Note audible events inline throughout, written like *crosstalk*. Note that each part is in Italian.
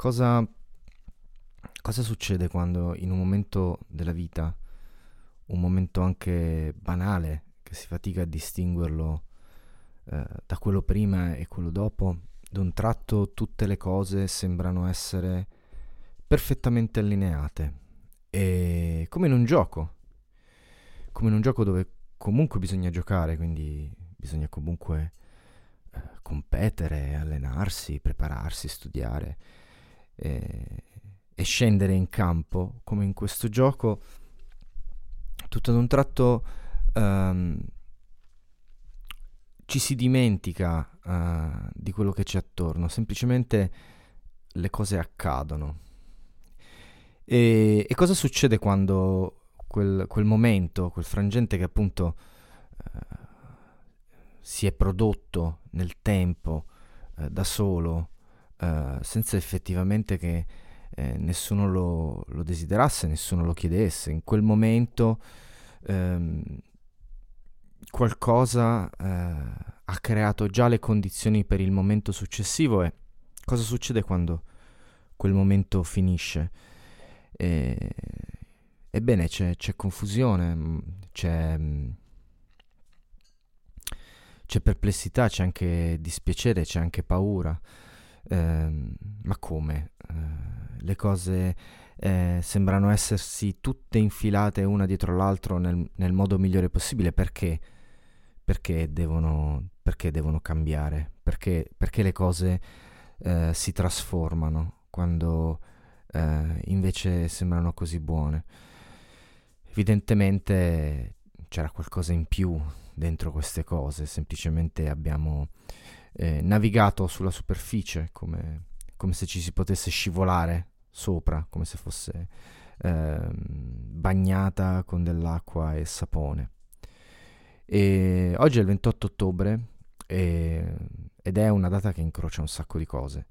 cosa, cosa succede quando in un momento della vita, un momento anche banale, che si fatica a distinguerlo eh, da quello prima e quello dopo, d'un tratto tutte le cose sembrano essere perfettamente allineate. E come in un gioco, come in un gioco dove comunque bisogna giocare, quindi bisogna comunque eh, competere, allenarsi, prepararsi, studiare eh, e scendere in campo, come in questo gioco, tutto ad un tratto um, ci si dimentica uh, di quello che c'è attorno, semplicemente le cose accadono. E, e cosa succede quando quel, quel, momento, quel frangente che appunto uh, si è prodotto nel tempo uh, da solo, senza effettivamente che eh, nessuno lo, lo, desiderasse, nessuno lo chiedesse, in quel momento ehm, qualcosa eh, ha creato già le condizioni per il momento successivo e cosa succede quando quel momento finisce? E, ebbene, c'è, c'è, confusione, mm, c'è, mm, c'è, perplessità, c'è anche dispiacere, c'è anche paura. Eh, ma come? Eh, le cose eh, sembrano essersi tutte infilate una dietro l'altro nel, nel modo migliore possibile. Perché? Perché devono, perché devono cambiare? Perché, perché le cose eh, si trasformano quando eh, invece sembrano così buone? Evidentemente c'era qualcosa in più dentro queste cose, semplicemente abbiamo eh, navigato sulla superficie come, come se ci si potesse scivolare sopra, come se fosse eh, bagnata con dell'acqua e sapone. E oggi è il 28 ottobre e, ed è una data che incrocia un sacco di cose.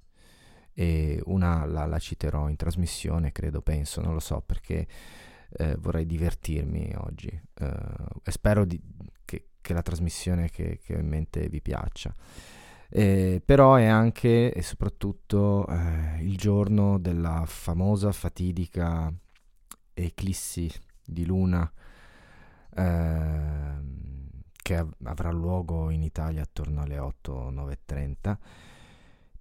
E una la, la citerò in trasmissione, credo, penso, non lo so, perché eh, vorrei divertirmi oggi eh, e spero di, che, che, la trasmissione che, che ho in mente vi piaccia. Eh, però è anche e soprattutto eh, il giorno della famosa fatidica eclissi di luna eh, che av- avrà luogo in Italia attorno alle 8, 9.30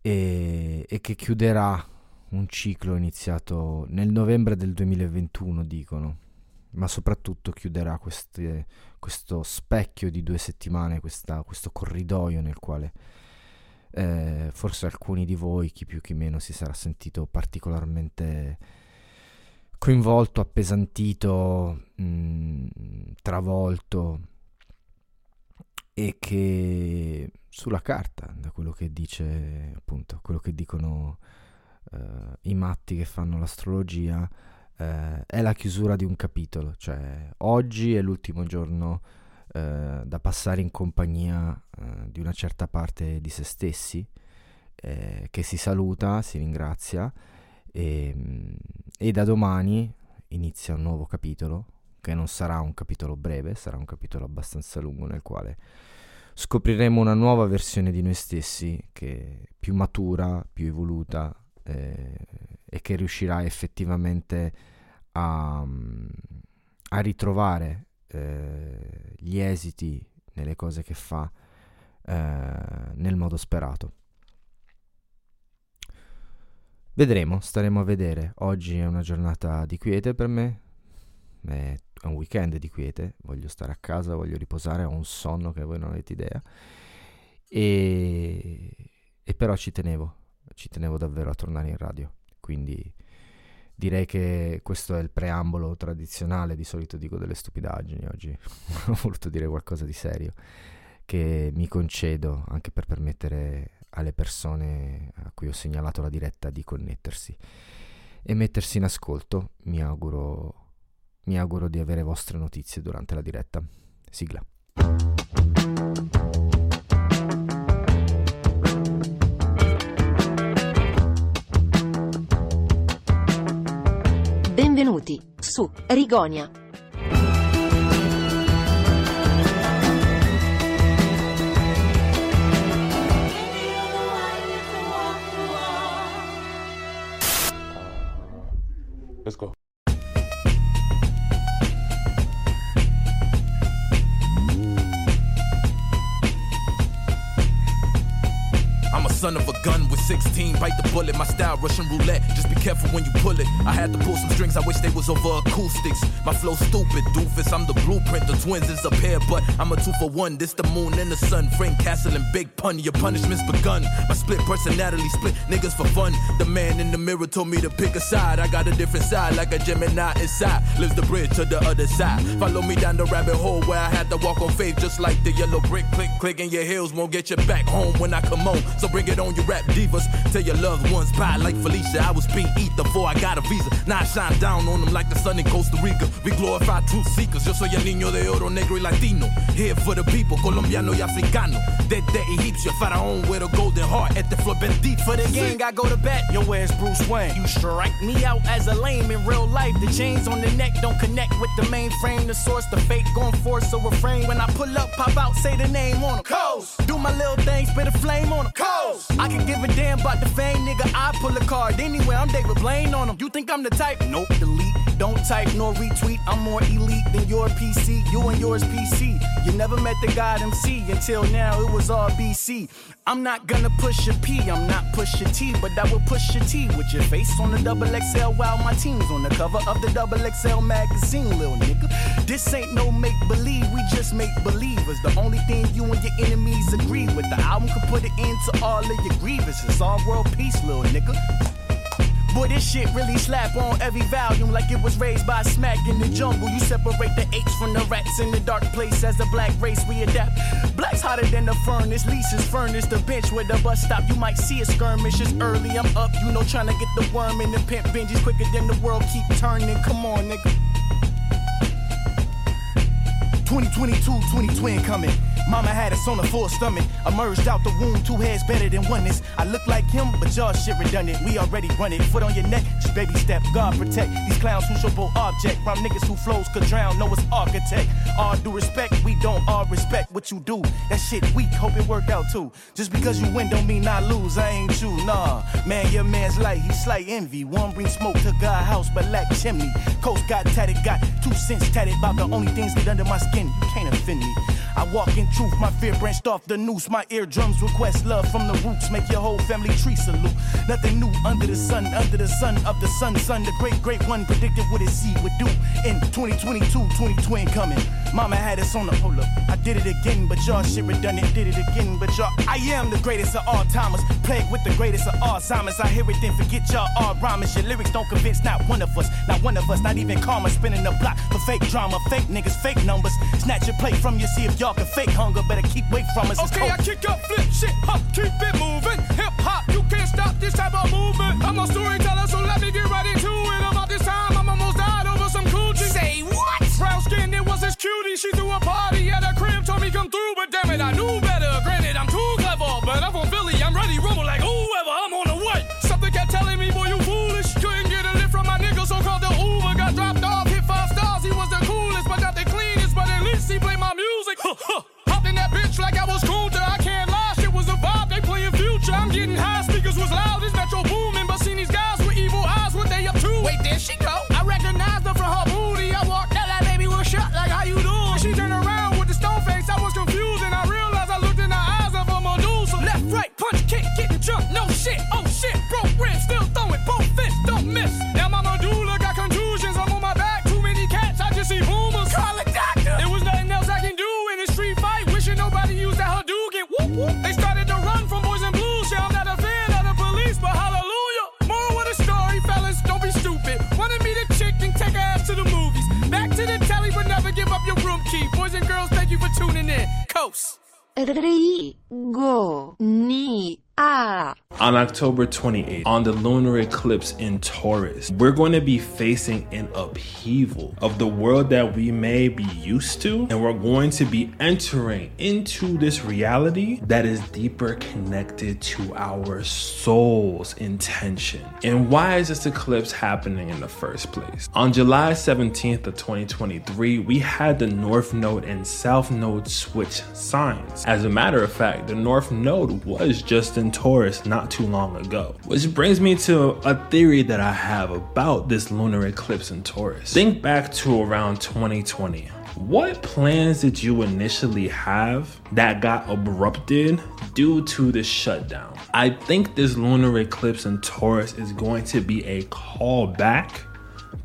e, e che chiuderà un ciclo iniziato nel novembre del 2021 dicono ma soprattutto chiuderà queste, questo specchio di due settimane, questa, questo corridoio nel quale eh, forse alcuni di voi, chi più chi meno, si sarà sentito particolarmente coinvolto, appesantito, mh, mm, travolto e che sulla carta, da quello che dice appunto, quello che dicono uh, i matti che fanno l'astrologia, uh, è la chiusura di un capitolo, cioè oggi è l'ultimo giorno eh, da passare in compagnia eh, di una certa parte di se stessi, eh, che si saluta, si ringrazia e, mm, e da domani inizia un nuovo capitolo, che non sarà un capitolo breve, sarà un capitolo abbastanza lungo nel quale scopriremo una nuova versione di noi stessi che è più matura, più evoluta eh, e che riuscirà effettivamente a, mm, a ritrovare eh, gli esiti nelle cose che fa eh, nel modo sperato. Vedremo, staremo a vedere. Oggi è una giornata di quiete per me, è un weekend di quiete, voglio stare a casa, voglio riposare, ho un sonno che voi non avete idea. E, e però ci tenevo, ci tenevo davvero a tornare in radio, quindi direi che questo è il preambolo tradizionale, di solito dico delle stupidaggini, oggi *laughs* ho voluto dire qualcosa di serio che mi concedo anche per permettere alle persone a cui ho segnalato la diretta di connettersi e mettersi in ascolto. Mi auguro, mi auguro di avere vostre notizie durante la diretta. Sigla. benvenuti su Rigonia. Let's go. Son of a gun with 16. Bite the bullet, my style Russian roulette. Just be careful when you pull it. I had to pull some strings, I wish they was over acoustics. My flow stupid, doofus. I'm the blueprint. The twins is a pair, but I'm a two for one. This the moon and the sun. Frank Castle and Big Pun. Your punishment's begun. My split personality, split niggas for fun. The man in the mirror told me to pick a side. I got a different side, like a Gemini inside. Lives the bridge to the other side. Follow me down the rabbit hole where I had to walk on faith, just like the yellow brick. Click, click, and your heels won't get you back home when I come home. So bring it on, your rap divas. Tell your loved ones bye like Felicia. I was being eat before I got a visa. Now I shine down on them like the sun in Costa Rica. We glorify truth seekers. Yo soy el niño de oro, negro y latino. Here for the people, colombiano y africano. Desde egipcio, faraón with a golden heart at the floor bendito. For the gang, I go to bat. Yo, where's Bruce Wayne? You strike me out as a lame in real life. The chains on the neck don't connect with the mainframe. The source, the fake gon' force a refrain. When I pull up, pop out, say the name on them. Coast. Do my little thing, spit a flame on them. Coast. I can give a damn about the fame, nigga. I pull a card anywhere. I'm David Blaine on them. You think I'm the type? Nope, delete. Don't type nor retweet. I'm more elite than your PC. You and yours PC. You never met the God MC until now. It was all BC. I'm not gonna push a P. I'm not push a T, but I will push a T with your face on the double XL while my team's on the cover of the double XL magazine, little nigga. This ain't no make believe. We just make believers. The only thing you and your enemies agree with. The album could put an end to all of your grievances. All world peace, little nigga. Boy, this shit really slap on every volume like it was raised by smack in the jungle. You separate the apes from the rats in the dark place as the black race we adapt. Black's hotter than the furnace, Lisa's furnace, the bench where the bus stop. You might see a skirmish. It's early, I'm up, you know, trying to get the worm in the pimp binges quicker than the world keep turning. Come on, nigga. 2022, 2020 coming. Mama had us on a full stomach. Emerged out the womb, two heads better than oneness. I look like him, but y'all shit redundant. We already run it. Foot on your neck, just baby step. God protect these clowns who show both object. From niggas who flows could drown, know it's architect. All due respect, we don't all respect what you do. That shit weak, hope it worked out too. Just because you win don't mean I lose. I ain't you, nah. Man, your man's light, he slight envy. One bring smoke to God house, but lack chimney. Coast got tatted, got two cents tatted. About the only things that under my skin. You can't offend me. I walk in truth, my fear branched off the noose. My eardrums request love from the roots. Make your whole family tree salute. Nothing new under the sun, under the sun of the sun, sun. The great, great one predicted what his seed would do in 2022, 2020 coming. Mama had us on the hold up. I did it again, but y'all shit redundant. Did it again, but y'all. I am the greatest of all timers. Plagued with the greatest of all Alzheimer's. I hear it, then forget y'all all rhymers. Your lyrics don't convince not one of us. Not one of us, not even karma. Spinning the block for fake drama. Fake niggas, fake numbers. Snatch your plate from you, see if y'all can fake hunger. Better keep away from us. It's Okay, I kick up, flip shit, hop, keep it moving. Hip hop, you can't stop this type of movement. I'm a storyteller, so let me get right into it. About this time, I'm almost died over some coochie. Say what? Brown skin, it was this cutie. She threw Coast. Rigo ni a. On October 28th, on the lunar eclipse in Taurus, we're going to be facing an upheaval of the world that we may be used to, and we're going to be entering into this reality that is deeper connected to our soul's intention. And why is this eclipse happening in the first place? On July 17th of 2023, we had the North Node and South Node switch signs. As a matter of fact, the North Node was just in Taurus not too long ago. Which brings me to a theory that I have about this lunar eclipse in Taurus. Think back to around 2020. What plans did you initially have that got abrupted due to the shutdown? I think this lunar eclipse in Taurus is going to be a callback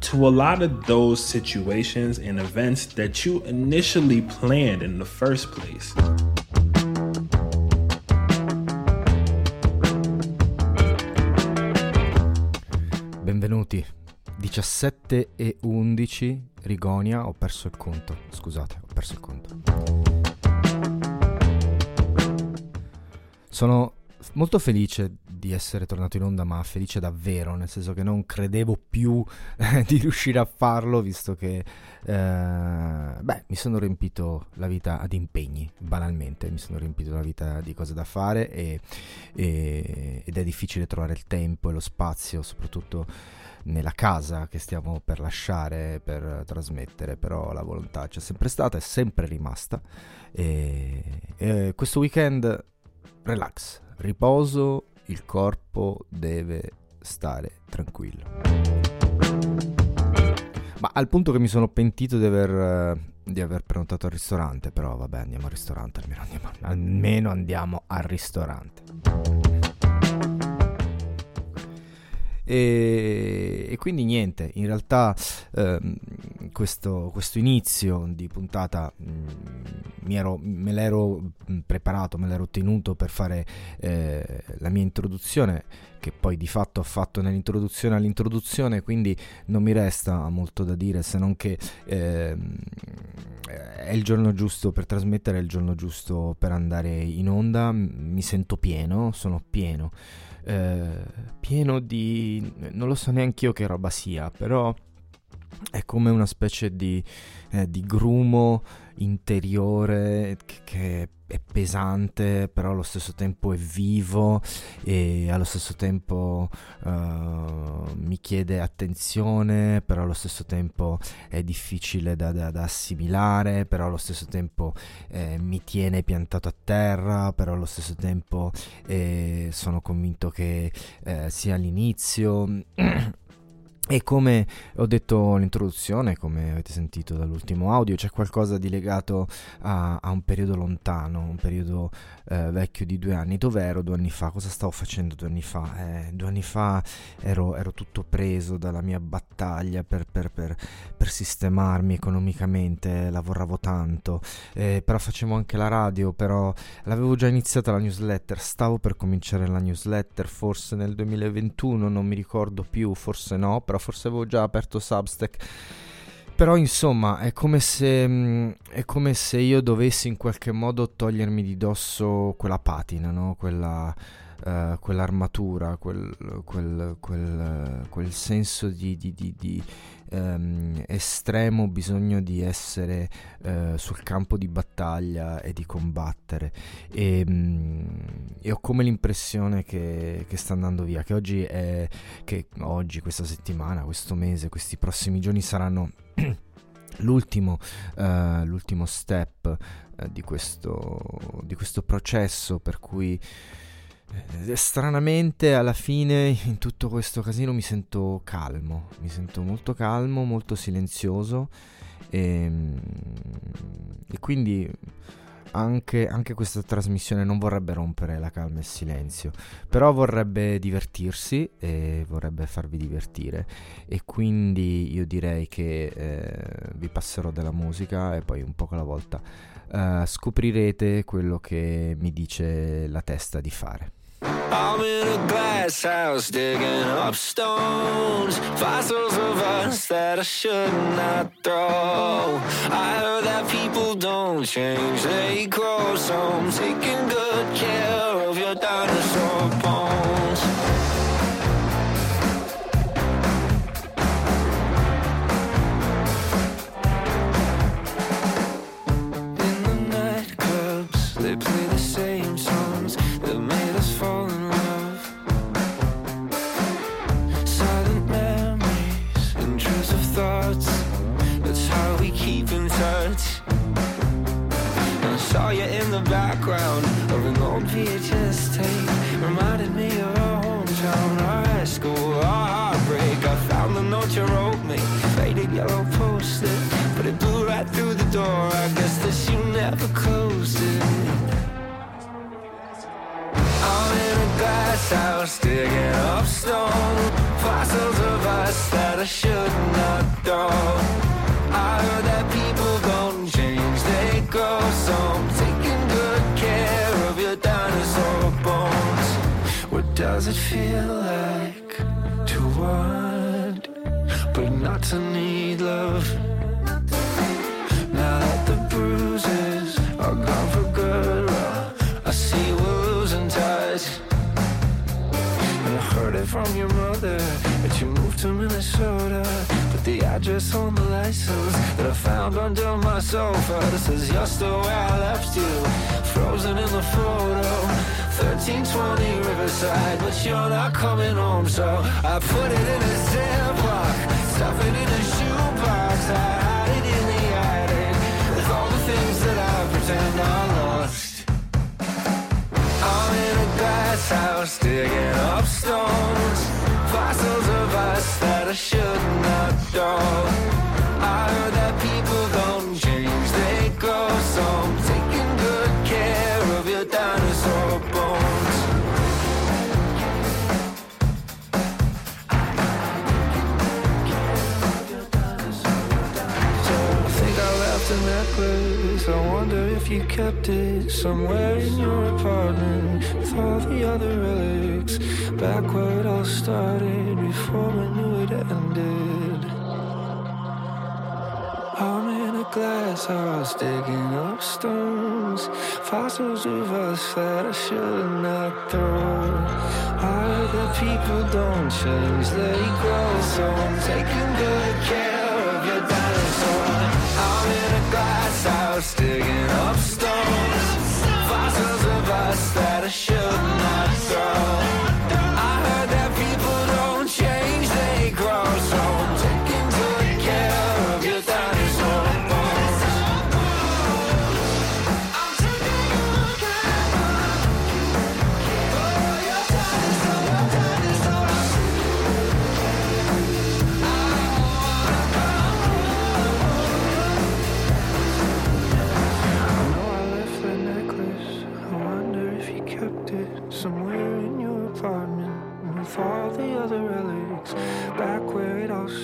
to a lot of those situations and events that you initially planned in the first place. Benvenuti. 17 e 11 Rigonia, ho perso il conto. Scusate, ho perso il conto. Sono molto felice di essere tornato in onda, ma felice davvero, nel senso che non credevo più *laughs* di riuscire a farlo, visto che eh, beh, mi sono riempito la vita ad impegni, banalmente, mi sono riempito la vita di cose da fare e, e, ed è difficile trovare il tempo e lo spazio, soprattutto nella casa che stiamo per lasciare, per trasmettere, però la volontà c'è sempre stata, è sempre rimasta. E, e questo weekend relax, riposo, il corpo deve stare tranquillo. Ma al punto che mi sono pentito di aver, di aver prenotato al ristorante, però vabbè andiamo al ristorante, almeno andiamo, almeno andiamo al ristorante. E, e, quindi niente, in realtà ehm, questo, questo, inizio di puntata mh, mm, ero, me l'ero mm, preparato, me l'ero tenuto per fare eh, la mia introduzione che poi di fatto ho fatto nell'introduzione all'introduzione, quindi non mi resta molto da dire se non che eh, è il giorno giusto per trasmettere, è il giorno giusto per andare in onda, mi sento pieno, sono pieno. Eh, pieno di... non lo so neanche io che roba sia, però è come una specie di, eh, di grumo interiore che, è pesante, però allo stesso tempo è vivo e allo stesso tempo uh, mi chiede attenzione, però allo stesso tempo è difficile da, da, da assimilare, però allo stesso tempo eh, mi tiene piantato a terra, però allo stesso tempo eh, sono convinto che eh, sia l'inizio. *clears throat* E come ho detto all'introduzione, come avete sentito dall'ultimo audio, c'è qualcosa di legato a, a un periodo lontano, un periodo eh, vecchio di due anni. Dove ero due anni fa? Cosa stavo facendo due anni fa? Eh, due anni fa ero, ero, tutto preso dalla mia battaglia per, per, per, per sistemarmi economicamente, lavoravo tanto, eh, però facevo anche la radio, però l'avevo già iniziata la newsletter, stavo per cominciare la newsletter, forse nel 2021, non mi ricordo più, forse no, però forse avevo già aperto Substack. Però insomma è come, se, mm, è come se io dovessi in qualche modo togliermi di dosso quella patina, no? quella, uh, quell'armatura, quel, quel, quel, quel senso di, di, di, di um, estremo bisogno di essere uh, sul campo di battaglia e di combattere. E, um, e ho come l'impressione che, che, sta andando via, che oggi, è, che oggi, questa settimana, questo mese, questi prossimi giorni saranno... *clears throat* L'ultimo, uh, l'ultimo, step uh, di, questo, di, questo, processo per cui eh, stranamente alla fine in tutto questo casino mi sento calmo, mi sento molto calmo, molto silenzioso. E, ehm, e quindi anche, anche, questa trasmissione non vorrebbe rompere la calma e il silenzio, però vorrebbe divertirsi e vorrebbe farvi divertire. E quindi io direi che eh, vi passerò della musica e poi un po' alla volta eh, scoprirete quello che mi dice la testa di fare. I'm in a glass house digging up stones, fossils of us that I should not throw. I heard that people don't change, they grow. So I'm taking good care of your dinosaur bones. An old VHS reminded me of our hometown, our high school, our heartbreak. I found the note you wrote me, faded yellow post-it, but it blew right through the door. I guess that you never closed it. I'm in a digging up stone Fossils of us that I should not know I heard feel like to want But not to need love Now that the bruises are gone for good well, I see we're losing touch and I heard it from your mother that you moved to Minnesota. But the address on the license that I found under my sofa. That says you're still where I left you, frozen in the photo. 1320 Riverside, but you're not coming home, so I put it in a ziploc, stuff it in a shoebox. I hide it in the attic with all the things that I pretend I lost. I'm in a glass house digging up stones Fossils of us that I should not know somewhere in your apartment with all the other relics. Back where it all started before I knew it ended. I'm in a glass house digging up stones, fossils of us that I should not throw. Heard that people don't change, they grow, so I'm taking good care of your dinosaur. I'm in a glass house digging up stones, I should not throw.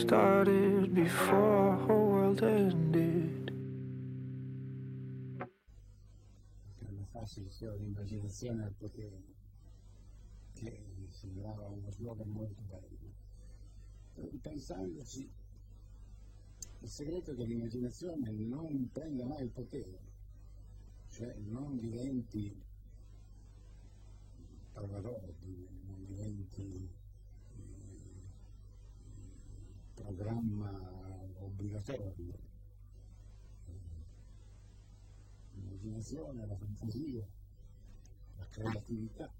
Started before our whole world ended. Era facile solo l'immaginazione al potere, che sembrava uno slogan molto bello. Pensandoci, il segreto è che l'immaginazione non prenda mai il potere, cioè non diventi pavarodi, non diventi programma obbligatorio. L'immaginazione, la fantasia, la creatività,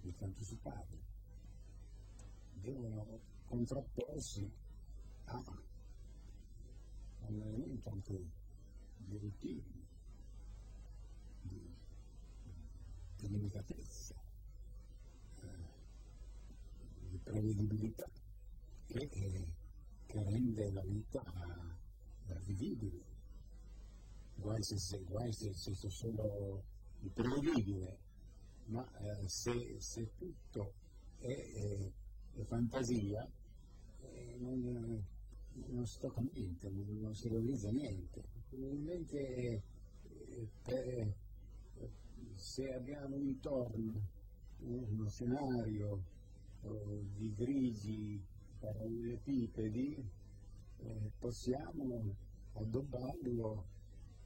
di tanto si parla, devono contrapporsi a un elemento anche di routine, di, di limitatezza, eh, di prevedibilità, che, eh, che rende la vita eh, vivibile. Guai se, se, guai se, se sto solo il prevedibile, ma eh, se, se tutto è, è- è fantasia, eh, non, non si tocca niente, non, non si realizza niente. Probabilmente eh, eh, se abbiamo intorno uno scenario eh, di grigi parallelepipedi, eh, possiamo addobbarlo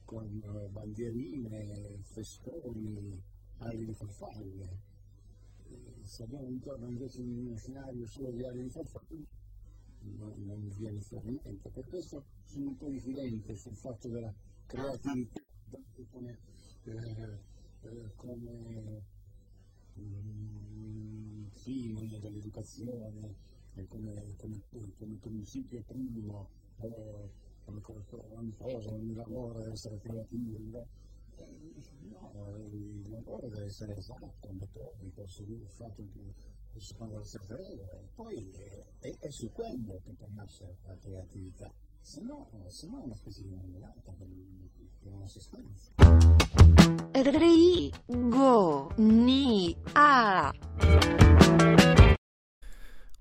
con eh, bandierine, festoni, ali di farfalle. Eh, Se abbiamo intorno invece uno scenario solo di ali di farfalle, non, non viene fuori niente. Per questo sono un po' diffidente sul fatto della creatività come, eh, eh, come mm, fine dell'educazione, come, come, come principio primo, eh, come, come, come cosa, ogni lavoro deve essere creativo. No, il lavoro deve essere esatto, metodico, fatto che fa essere vero e poi è, è, su quello che poi nasce la creatività, se no, se no è una specie di marmellata che, non si stanza. Ri, go, ni, a.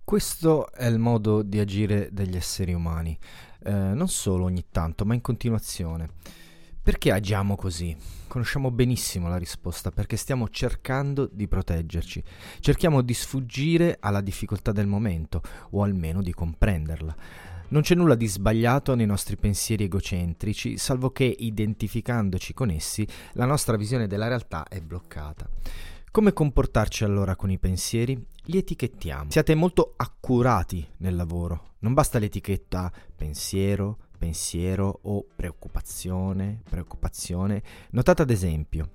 Questo è il modo di agire degli esseri umani, eh, non solo ogni tanto, ma in continuazione. Perché agiamo così? Conosciamo benissimo la risposta, perché stiamo cercando di proteggerci, cerchiamo di sfuggire alla difficoltà del momento, o almeno di comprenderla. Non c'è nulla di sbagliato nei nostri pensieri egocentrici, salvo che, identificandoci con essi, la nostra visione della realtà è bloccata. Come comportarci allora con i pensieri? Li etichettiamo. Siate molto accurati nel lavoro. Non basta l'etichetta pensiero, pensiero o preoccupazione, preoccupazione. Notate ad esempio,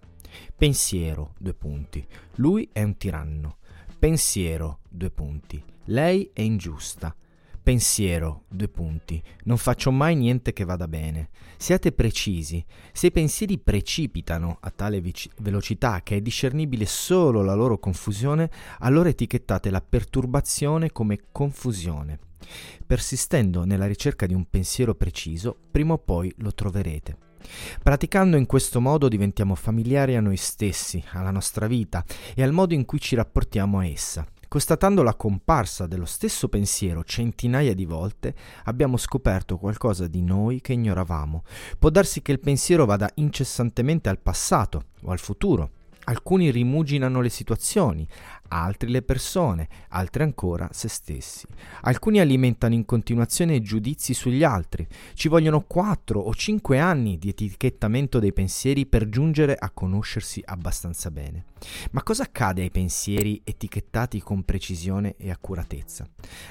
pensiero, due punti. Lui è un tiranno. Pensiero, due punti. Lei è ingiusta. Pensiero, due punti. Non faccio mai niente che vada bene. Siate precisi. Se i pensieri precipitano a tale vic- velocità che è discernibile solo la loro confusione, allora etichettate la perturbazione come confusione. Persistendo nella ricerca di un pensiero preciso, prima o poi lo troverete. Praticando in questo modo diventiamo familiari a noi stessi, alla nostra vita e al modo in cui ci rapportiamo a essa. Constatando la comparsa dello stesso pensiero centinaia di volte, abbiamo scoperto qualcosa di noi che ignoravamo. Può darsi che il pensiero vada incessantemente al passato o al futuro. Alcuni rimuginano le situazioni, altri le persone, altri ancora se stessi. Alcuni alimentano in continuazione giudizi sugli altri. Ci vogliono 4 o 5 anni di etichettamento dei pensieri per giungere a conoscersi abbastanza bene. Ma cosa accade ai pensieri etichettati con precisione e accuratezza?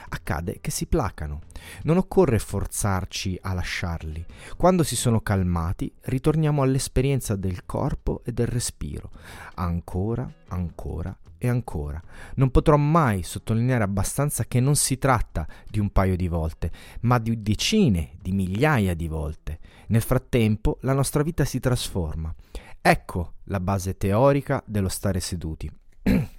Accade che si placano. Non occorre forzarci a lasciarli. Quando si sono calmati, ritorniamo all'esperienza del corpo e del respiro. Ancora, ancora e ancora. Non potrò mai sottolineare abbastanza che non si tratta di un paio di volte, ma di decine, di migliaia di volte. Nel frattempo la nostra vita si trasforma. Ecco la base teorica dello stare seduti. *clears throat*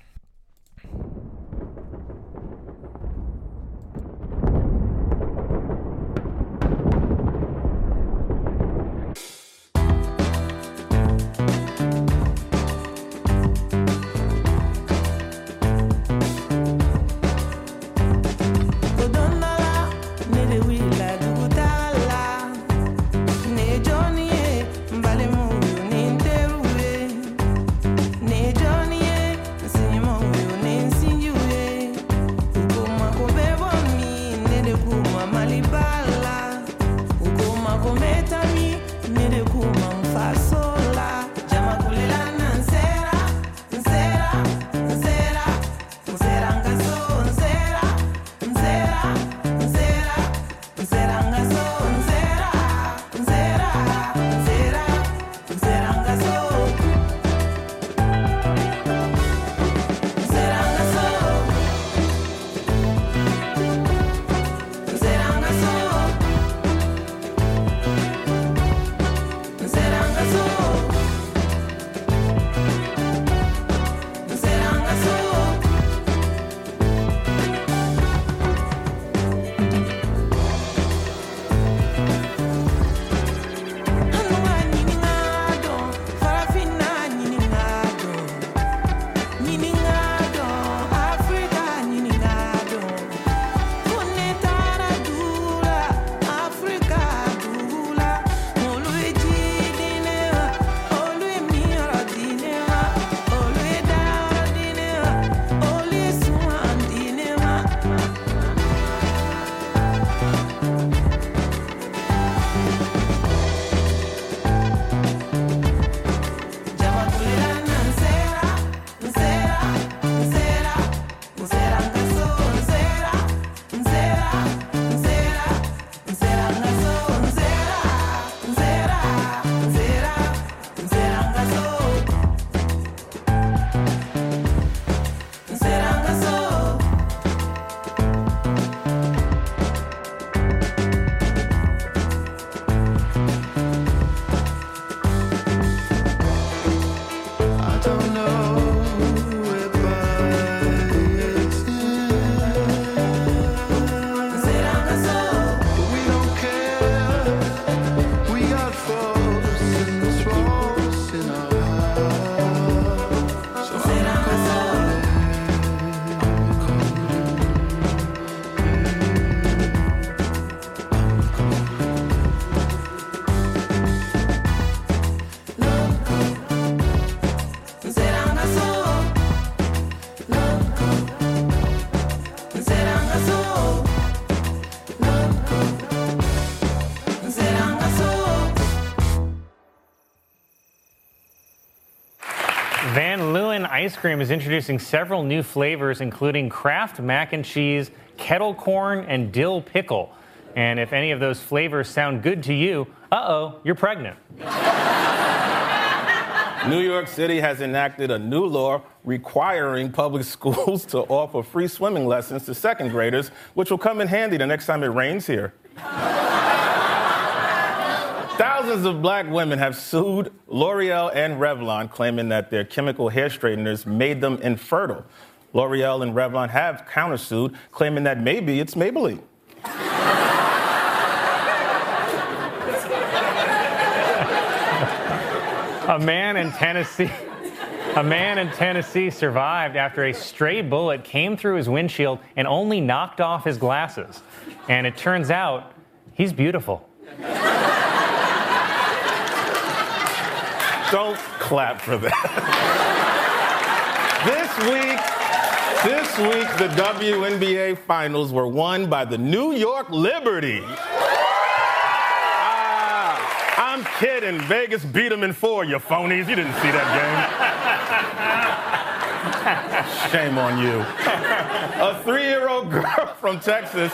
cream is introducing several new flavors, including Kraft mac and cheese, kettle corn, and dill pickle. And if any of those flavors sound good to you, uh oh, you're pregnant. New York City has enacted a new law requiring public *laughs* schools to offer free swimming lessons to second graders, which will come in handy the next time it rains here. Thousands of black women have sued L'Oreal and Revlon, claiming that their chemical hair straighteners made them infertile. L'Oreal and Revlon have countersued, claiming that maybe it's Maybelline. A man in Tennessee. A man in Tennessee survived after a stray bullet came through his windshield and only knocked off his glasses. And it turns out he's beautiful. Don't clap for that. *laughs* this week, this week, the WNBA finals were won by the New York Liberty. Ah, I'm kidding. Vegas beat them in four, you phonies. You didn't see that game. *laughs* Shame on you. A three year old *laughs* girl from Texas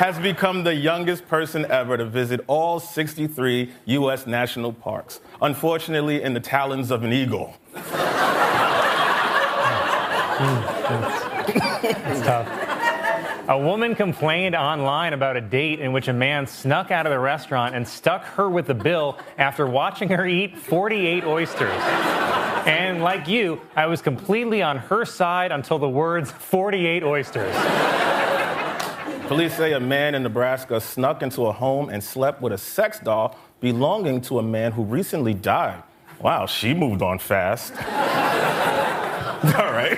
has become the youngest person ever to visit all 63 U.S. national parks. Unfortunately, in the talons of an eagle. It's tough. A woman complained online about a date in which a man snuck out of the restaurant and stuck her with the bill after watching her eat 48 oysters. And like you, I was completely on her side until the words 48 oysters. Police say a man in Nebraska snuck into a home and slept with a sex doll belonging to a man who recently died. Wow, she moved on fast. *laughs* All right.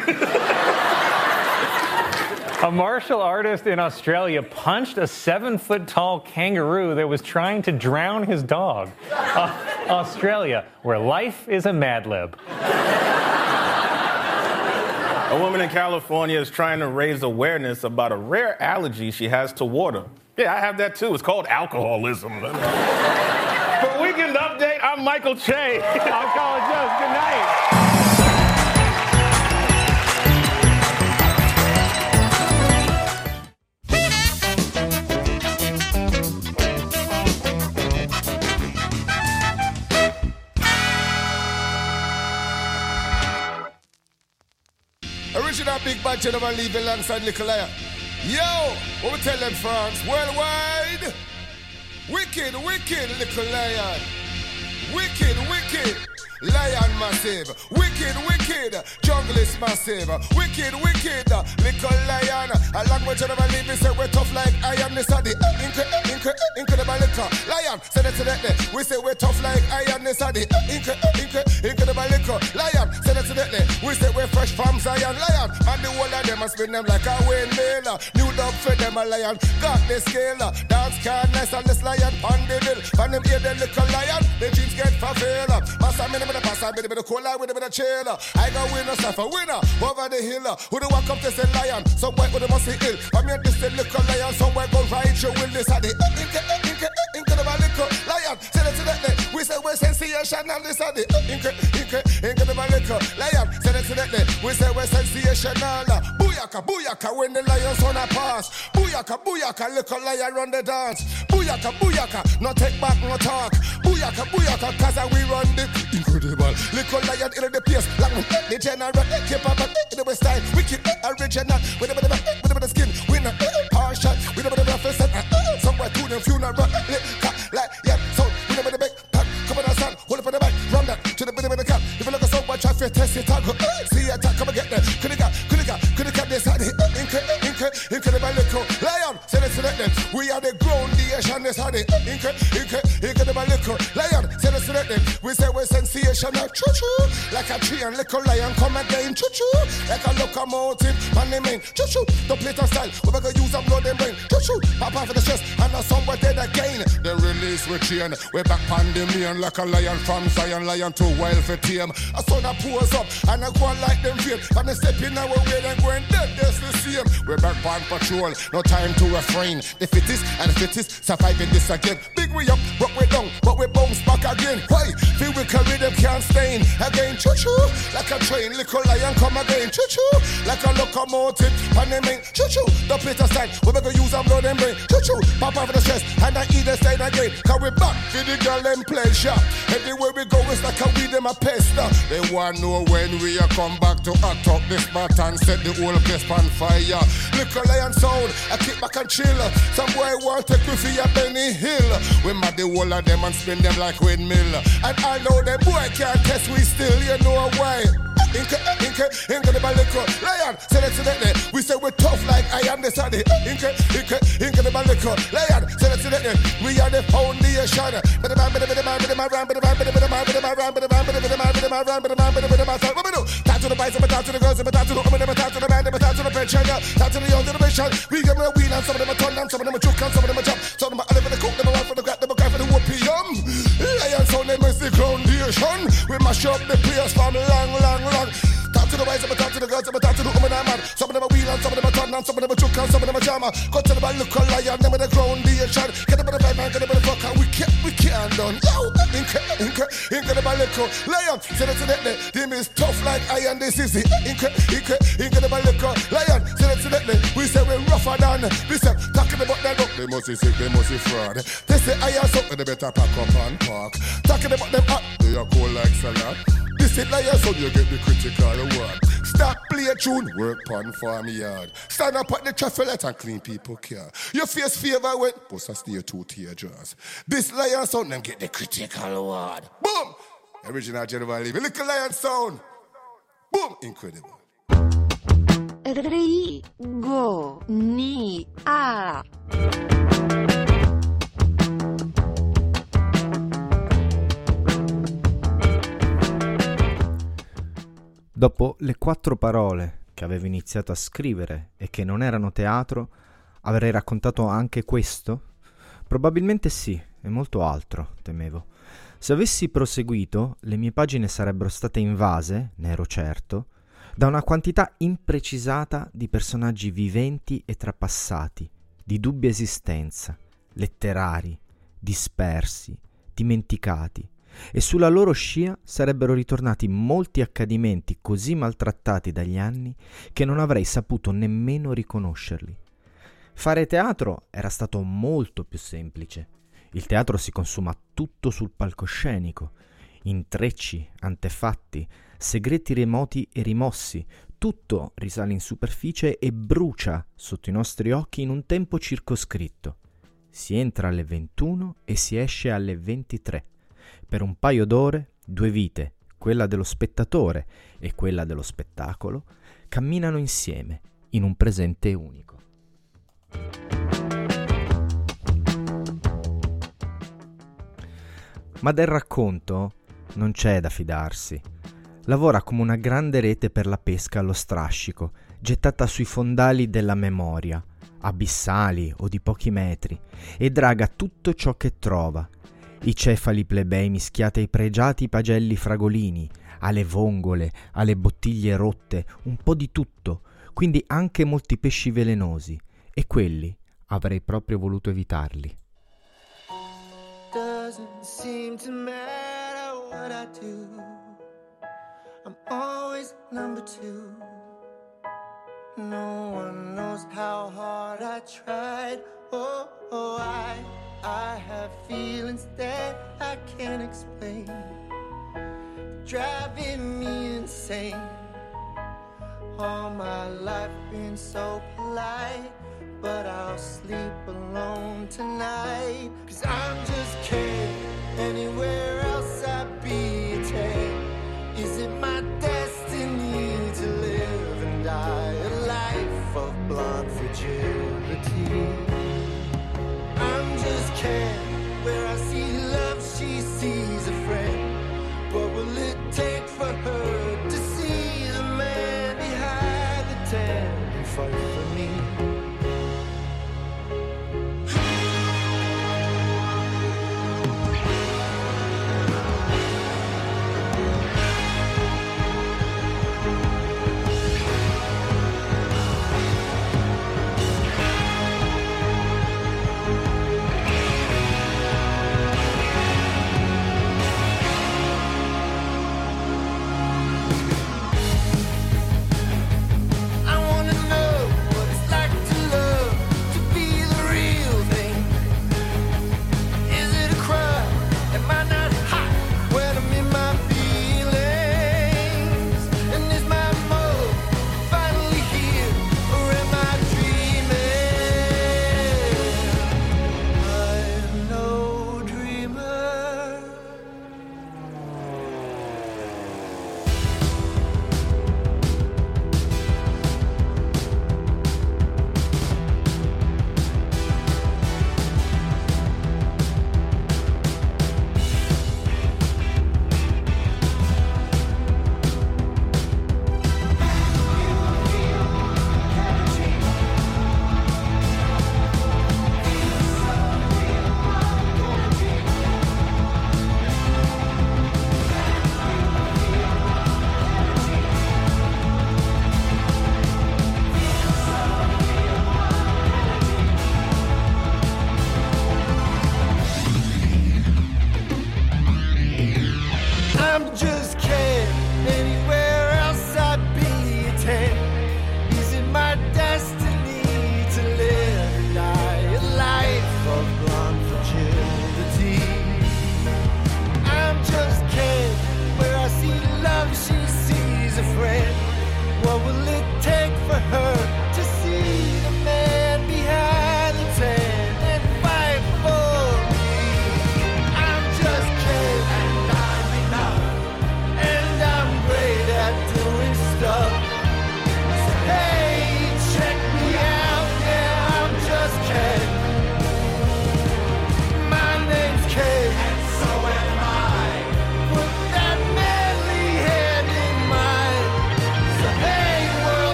A martial artist in Australia punched a seven foot tall kangaroo that was trying to drown his dog. Uh, Australia, where life is a mad lib. A woman in California is trying to raise awareness about a rare allergy she has to water. Yeah, I have that too. It's called alcoholism. *laughs* For Weekend Update, I'm Michael Che. *laughs* I'm. Good night. Original Big Bad General leave alongside Little Lion. Yo, what we tell them France? Worldwide. Wicked, wicked, Little Lion. Wicked, wicked. Lion massive, wicked, wicked, jungle is massive, wicked, wicked, little lion. Along with General Lee, we say we're tough like iron. This are the uh, incre- incre- incredible little lion. Say that to that. We say we're tough like iron. This are the uh, incre- incre- incredible little lion. Say that to that. We say we're fresh from Zion lion. And the whole of them a spin them like a windmill. New dog for them a lion. Got the scale. Dance can nice and this lion on the bill. And them hear the little lion. The dreams get fulfilled. Massa me with a pass, a bit of cola with a bit of chill. I go winner, suffer winner over the hill. Who the walk up to say lion? Some boy with the musty ill. I mean this little lion. Somewhere go ride your will. This are the inca, lion. Say that to that day. We say we're sensational. This are the inca, inca, incredible little lion. Say that to that day. We say we're sensational. Booyaka, booyaka when the lions on a pass. Booyaka, booyaka, little lion run the dance. Booyaka, booyaka, no take back, no talk. Booyaka, booyaka, cause we run the incredible. Little lion in the place, like we the general. Keep up in the west side, wicked original. With a bit of with a bit of skin, we not partial. With a bit of a face, uh, somewhere to the funeral. Like, yeah, it for the back, ram that to the bit of the cap. If you look at so much, I feel test it, tackle. Uh, uh, see attack, come and get them. Could it got, could it got, could it got this had it. Uh, inca, Inca, Inca, the Malico. Lion, send it to them. We are the grown nation, this had it. Inca, Inca, Inca, the Malico. Lion, that, we say we're sensational, choo choo, like a tree and little lion come again, choo choo, like a locomotive, and the main, choo choo, the plate of style, we're gonna use up blood and brain, choo choo, pop off for the chest, and now somewhere dead again. The release we chain, we back pandemian like a lion from Zion, lion to wild for tame. A son a pose up, and I go like them feet, and they step in our way and going dead, that's the same. We back on patrol, no time to refrain. The fittest and the fittest surviving this again. Big we up, but we down, but we bounce back again. Why? Feel we carry them can't stain. Again, choo choo, like a train, little lion come again, choo choo, like a locomotive, and they make choo choo. The Peter stand, we better use our blood and brain, choo choo. Pop off the stress, and I eat the stain again. Cause we back for the girl and pleasure. Everywhere we go, it's like a weed them a pest. uh. They want to know when we a come back to hot up this bat and set the whole place on fire. Little lion sound, I kick back and chill. Some boy want take me for a Benny Hill. We mad the whole of them and spin them like windmill. And I know them boy can't test we still, you know why. Inca, Inca, Inca the Balico, Lion, that that day. We say we're tough like I am the Sunday. Inca, Inca, Inca the Balico, Lion, that that day. We are the foundation. But the man, but the man, but the man, but the man, but the man, but the man, but the man, but the man, but the man, but the man, but the man, but the man, but the man. Talk to the boys, but talk to the girls, but talk to the women, but talk to the man, but talk to the pension, talk to the young generation. We give them a wheel and some of them a turn down, some of them a juke and some of them a jump. Some of them a live in the cook, them a run for the crack, them a cry for the whoopee-yum. Lion sound, them is the foundation. We mash up the place from long, long, long. To the boys, but talk to the girls, but talk to the women, I'm. Some of them a wheel and some of them a turn down, some of them a juke and some of them a jammer. Cut to the ball, look a lion, them with the foundation. Get them in the man, get them in the fucker. We can't, we can't done. Yo, inca, inca, inca the ball, lion. Say that to that, them is tough like iron, this is it. Inca, inca, inca the ball, lion. Say that to that, we say we're rougher than. We say, talking about that, look, they must be sick, they must be fraud. They say iron something, they better pack up and park. Talking about them hot, they are cold like salad. This is lion, so you get the critical award. Stop play a tune, work pon farm yard. Stand up at the traffic light and clean people care. Your face favor when post a stay two teardrops. This lion sound them get the critical award. Boom! Original General Levy. Little lion sound. Boom! Incredible. Rigo ni a. Dopo le quattro parole che avevo iniziato a scrivere e che non erano teatro, avrei raccontato anche questo? Probabilmente sì, e molto altro, temevo. Se avessi proseguito, le mie pagine sarebbero state invase, ne ero certo, da una quantità imprecisata di personaggi viventi e trapassati, di dubbia esistenza, letterari, dispersi, dimenticati, e sulla loro scia sarebbero ritornati molti accadimenti così maltrattati dagli anni che non avrei saputo nemmeno riconoscerli. Fare teatro era stato molto più semplice. Il teatro si consuma tutto sul palcoscenico, intrecci, antefatti, segreti remoti e rimossi, tutto risale in superficie e brucia sotto i nostri occhi in un tempo circoscritto. Si entra alle 21 e si esce alle 23. Per un paio d'ore, due vite, quella dello spettatore e quella dello spettacolo, camminano insieme in un presente unico. Ma del racconto non c'è da fidarsi. Lavora come una grande rete per la pesca allo strascico, gettata sui fondali della memoria, abissali o di pochi metri, e draga tutto ciò che trova. I cefali plebei mischiati ai pregiati pagelli fragolini, alle vongole, alle bottiglie rotte, un po' di tutto, quindi anche molti pesci velenosi, e quelli avrei proprio voluto evitarli. Doesn't seem to matter what I do. I'm always number two. No one knows how hard I tried. Oh, oh I, I have feelings that I can't explain. Driving me insane. All my life been so polite, but I'll sleep alone tonight. Cause I'm just kidding. Anywhere else I'd be a tag. Is it my destiny to live and die a life of blonde fragility? Take for her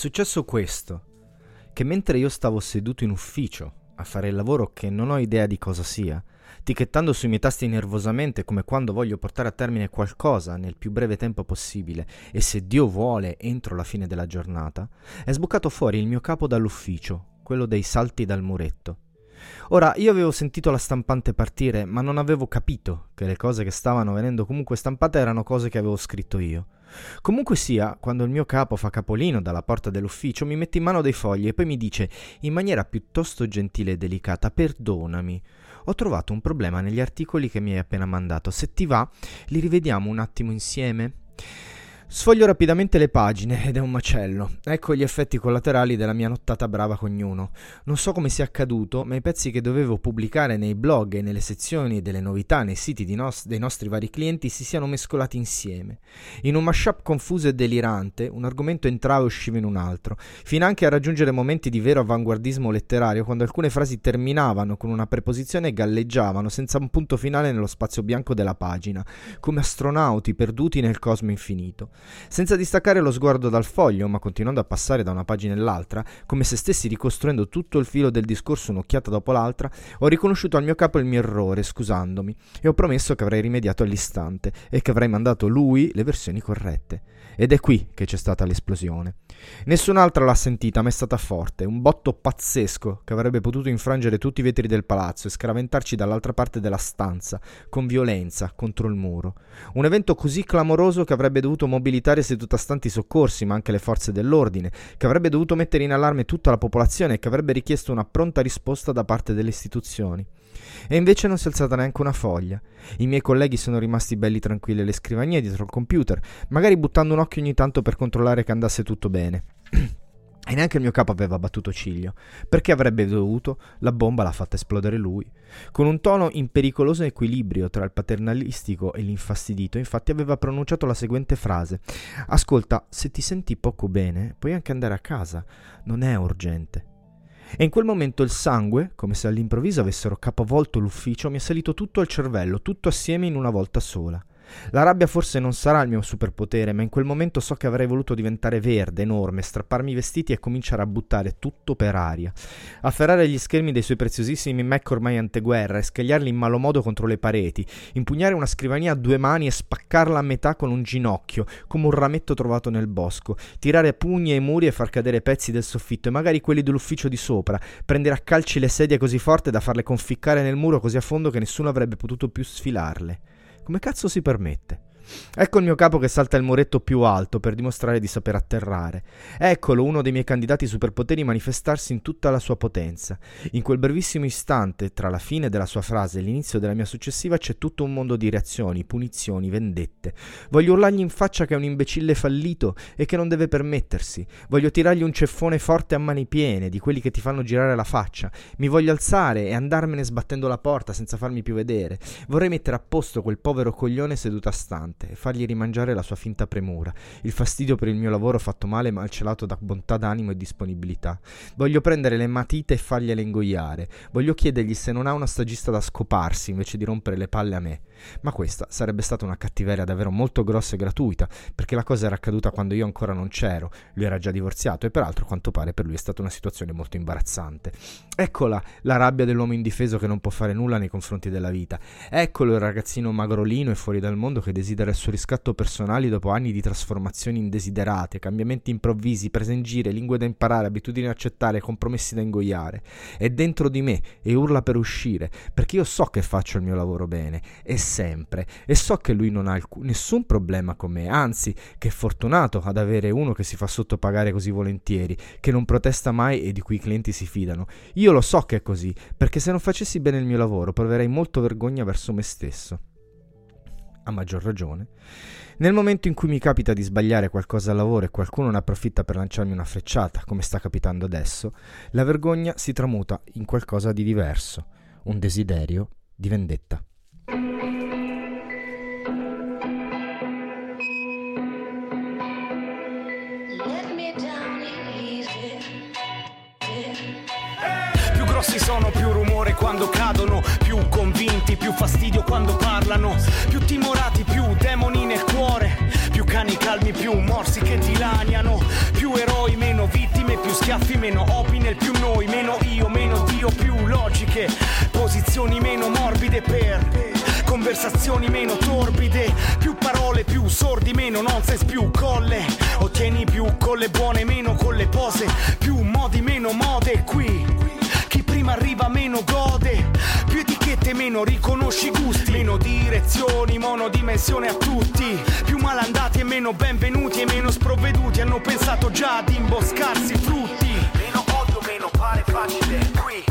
successo questo, che mentre io stavo seduto in ufficio a fare il lavoro che non ho idea di cosa sia, ticchettando sui miei tasti nervosamente come quando voglio portare a termine qualcosa nel più breve tempo possibile e se Dio vuole entro la fine della giornata, è sbucato fuori il mio capo dall'ufficio, quello dei salti dal muretto. Ora, io avevo sentito la stampante partire, ma non avevo capito che le cose che stavano venendo comunque stampate erano cose che avevo scritto io. Comunque sia, quando il mio capo fa capolino dalla porta dell'ufficio, mi mette in mano dei fogli e poi mi dice, in maniera piuttosto gentile e delicata, perdonami. Ho trovato un problema negli articoli che mi hai appena mandato. Se ti va, li rivediamo un attimo insieme? Sfoglio rapidamente le pagine ed è un macello. Ecco gli effetti collaterali della mia nottata brava con ognuno. Non so come sia accaduto, ma i pezzi che dovevo pubblicare nei blog e nelle sezioni delle novità nei siti nos- dei nostri vari clienti si siano mescolati insieme. In un mashup confuso e delirante, un argomento entrava e usciva in un altro, fino anche a raggiungere momenti di vero avanguardismo letterario quando alcune frasi terminavano con una preposizione e galleggiavano senza un punto finale nello spazio bianco della pagina, come astronauti perduti nel cosmo infinito. Senza distaccare lo sguardo dal foglio, ma continuando a passare da una pagina all'altra, come se stessi ricostruendo tutto il filo del discorso un'occhiata dopo l'altra, ho riconosciuto al mio capo il mio errore, scusandomi, e ho promesso che avrei rimediato all'istante e che avrei mandato lui le versioni corrette. Ed è qui che c'è stata l'esplosione. Nessun'altra l'ha sentita, ma è stata forte, un botto pazzesco che avrebbe potuto infrangere tutti i vetri del palazzo e scaraventarci dall'altra parte della stanza, con violenza, contro il muro. Un evento così clamoroso che avrebbe dovuto mobilitare seduta-stanti soccorsi, ma anche le forze dell'ordine, che avrebbe dovuto mettere in allarme tutta la popolazione e che avrebbe richiesto una pronta risposta da parte delle istituzioni. E invece non si è alzata neanche una foglia. I miei colleghi sono rimasti belli tranquilli alle scrivanie dietro il computer, magari buttando un occhio ogni tanto per controllare che andasse tutto bene. *clears throat* E neanche il mio capo aveva battuto ciglio. Perché avrebbe dovuto? La bomba l'ha fatta esplodere lui. Con un tono in pericoloso equilibrio tra il paternalistico e l'infastidito, infatti aveva pronunciato la seguente frase: Ascolta, se ti senti poco bene, puoi anche andare a casa. Non è urgente. E in quel momento il sangue, come se all'improvviso avessero capovolto l'ufficio, mi è salito tutto al cervello, tutto assieme in una volta sola. La rabbia forse non sarà il mio superpotere, ma in quel momento so che avrei voluto diventare verde, enorme, strapparmi i vestiti e cominciare a buttare tutto per aria. Afferrare gli schermi dei suoi preziosissimi Mac ormai anteguerra e scagliarli in malo modo contro le pareti, impugnare una scrivania a due mani e spaccarla a metà con un ginocchio, come un rametto trovato nel bosco, tirare pugni ai muri e far cadere pezzi del soffitto e magari quelli dell'ufficio di sopra, prendere a calci le sedie così forte da farle conficcare nel muro così a fondo che nessuno avrebbe potuto più sfilarle. Come cazzo si permette? Ecco il mio capo che salta il muretto più alto per dimostrare di saper atterrare. Eccolo uno dei miei candidati superpoteri manifestarsi in tutta la sua potenza. In quel brevissimo istante, tra la fine della sua frase e l'inizio della mia successiva, c'è tutto un mondo di reazioni, punizioni, vendette. Voglio urlargli in faccia che è un imbecille fallito e che non deve permettersi. Voglio tirargli un ceffone forte a mani piene, di quelli che ti fanno girare la faccia. Mi voglio alzare e andarmene sbattendo la porta senza farmi più vedere. Vorrei mettere a posto quel povero coglione seduto a stante e fargli rimangiare la sua finta premura, il fastidio per il mio lavoro fatto male ma celato da bontà d'animo e disponibilità. Voglio prendere le matite e fargliele ingoiare. Voglio chiedergli se non ha una stagista da scoparsi invece di rompere le palle a me. Ma questa sarebbe stata una cattiveria davvero molto grossa e gratuita, perché la cosa era accaduta quando io ancora non c'ero, lui era già divorziato e peraltro quanto pare per lui è stata una situazione molto imbarazzante. Eccola la rabbia dell'uomo indifeso che non può fare nulla nei confronti della vita. Eccolo il ragazzino magrolino e fuori dal mondo che desidera il suo riscatto personale dopo anni di trasformazioni indesiderate, cambiamenti improvvisi, prese in giro, lingue da imparare, abitudini da accettare, compromessi da ingoiare. È dentro di me e urla per uscire, perché io so che faccio il mio lavoro bene, e sempre, e so che lui non ha alc- nessun problema con me, anzi, che è fortunato ad avere uno che si fa sottopagare così volentieri, che non protesta mai e di cui i clienti si fidano. Io lo so che è così, perché se non facessi bene il mio lavoro proverei molto vergogna verso me stesso. A maggior ragione. Nel momento in cui mi capita di sbagliare qualcosa al lavoro e qualcuno ne approfitta per lanciarmi una frecciata, come sta capitando adesso, la vergogna si tramuta in qualcosa di diverso, un desiderio di vendetta. Grossi sono, più rumore quando cadono, più convinti, più fastidio quando parlano, più timorati, più demoni nel cuore, più cani calmi, più morsi che dilaniano, più eroi, meno vittime, più schiaffi, meno opi nel più noi, meno io, meno Dio, più logiche, posizioni meno morbide per conversazioni meno torbide, più parole, più sordi, meno nonsense, più colle, ottieni più con le buone, meno con le pose, meno riconosci gusti, meno direzioni, monodimensione a tutti, più malandati e meno benvenuti e meno sprovveduti. Hanno pensato già ad imboscarsi frutti. Meno odio, meno pare facile. Qui,